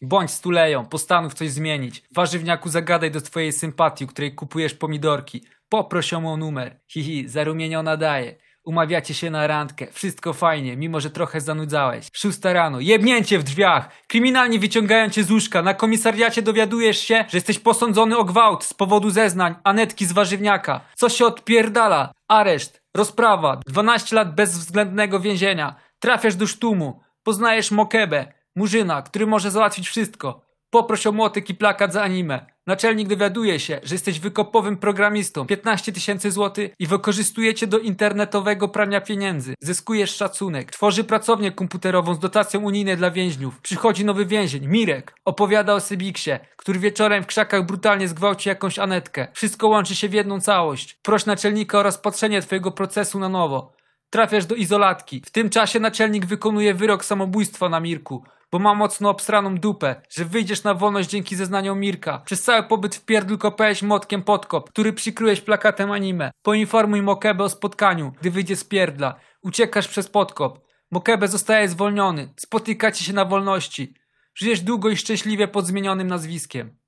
Bądź stuleją, postanów coś zmienić. Warzywniaku zagadaj do twojej sympatii, której kupujesz pomidorki. Poproś o numer. Hihi, zarumieniona daje. Umawiacie się na randkę, wszystko fajnie, mimo że trochę zanudzałeś. Szósta rano, jebnięcie w drzwiach! Kryminalni wyciągają cię z łóżka, na komisariacie dowiadujesz się, że jesteś posądzony o gwałt z powodu zeznań Anetki z warzywniaka. Co się odpierdala? Areszt, rozprawa, 12 lat bezwzględnego więzienia. Trafiasz do sztumu, poznajesz Mokebę, murzyna, który może załatwić wszystko. Poproś o młotek i plakat za anime. Naczelnik dowiaduje się, że jesteś wykopowym programistą. 15 tysięcy złotych i wykorzystujecie do internetowego prania pieniędzy. Zyskujesz szacunek. Tworzy pracownię komputerową z dotacją unijnej dla więźniów. Przychodzi nowy więzień, Mirek. Opowiada o Sybiksie, który wieczorem w krzakach brutalnie zgwałci jakąś Anetkę. Wszystko łączy się w jedną całość. Proś naczelnika o rozpatrzenie twojego procesu na nowo. Trafiasz do izolatki. W tym czasie naczelnik wykonuje wyrok samobójstwa na Mirku, bo ma mocno obsraną dupę, że wyjdziesz na wolność dzięki zeznaniom Mirka. Przez cały pobyt w pierdlu kopałeś młotkiem podkop, który przykryłeś plakatem anime. Poinformuj Mokebę o spotkaniu, gdy wyjdzie z pierdla. Uciekasz przez podkop. Mokebe zostaje zwolniony. Spotykacie się na wolności. Żyjesz długo i szczęśliwie pod zmienionym nazwiskiem.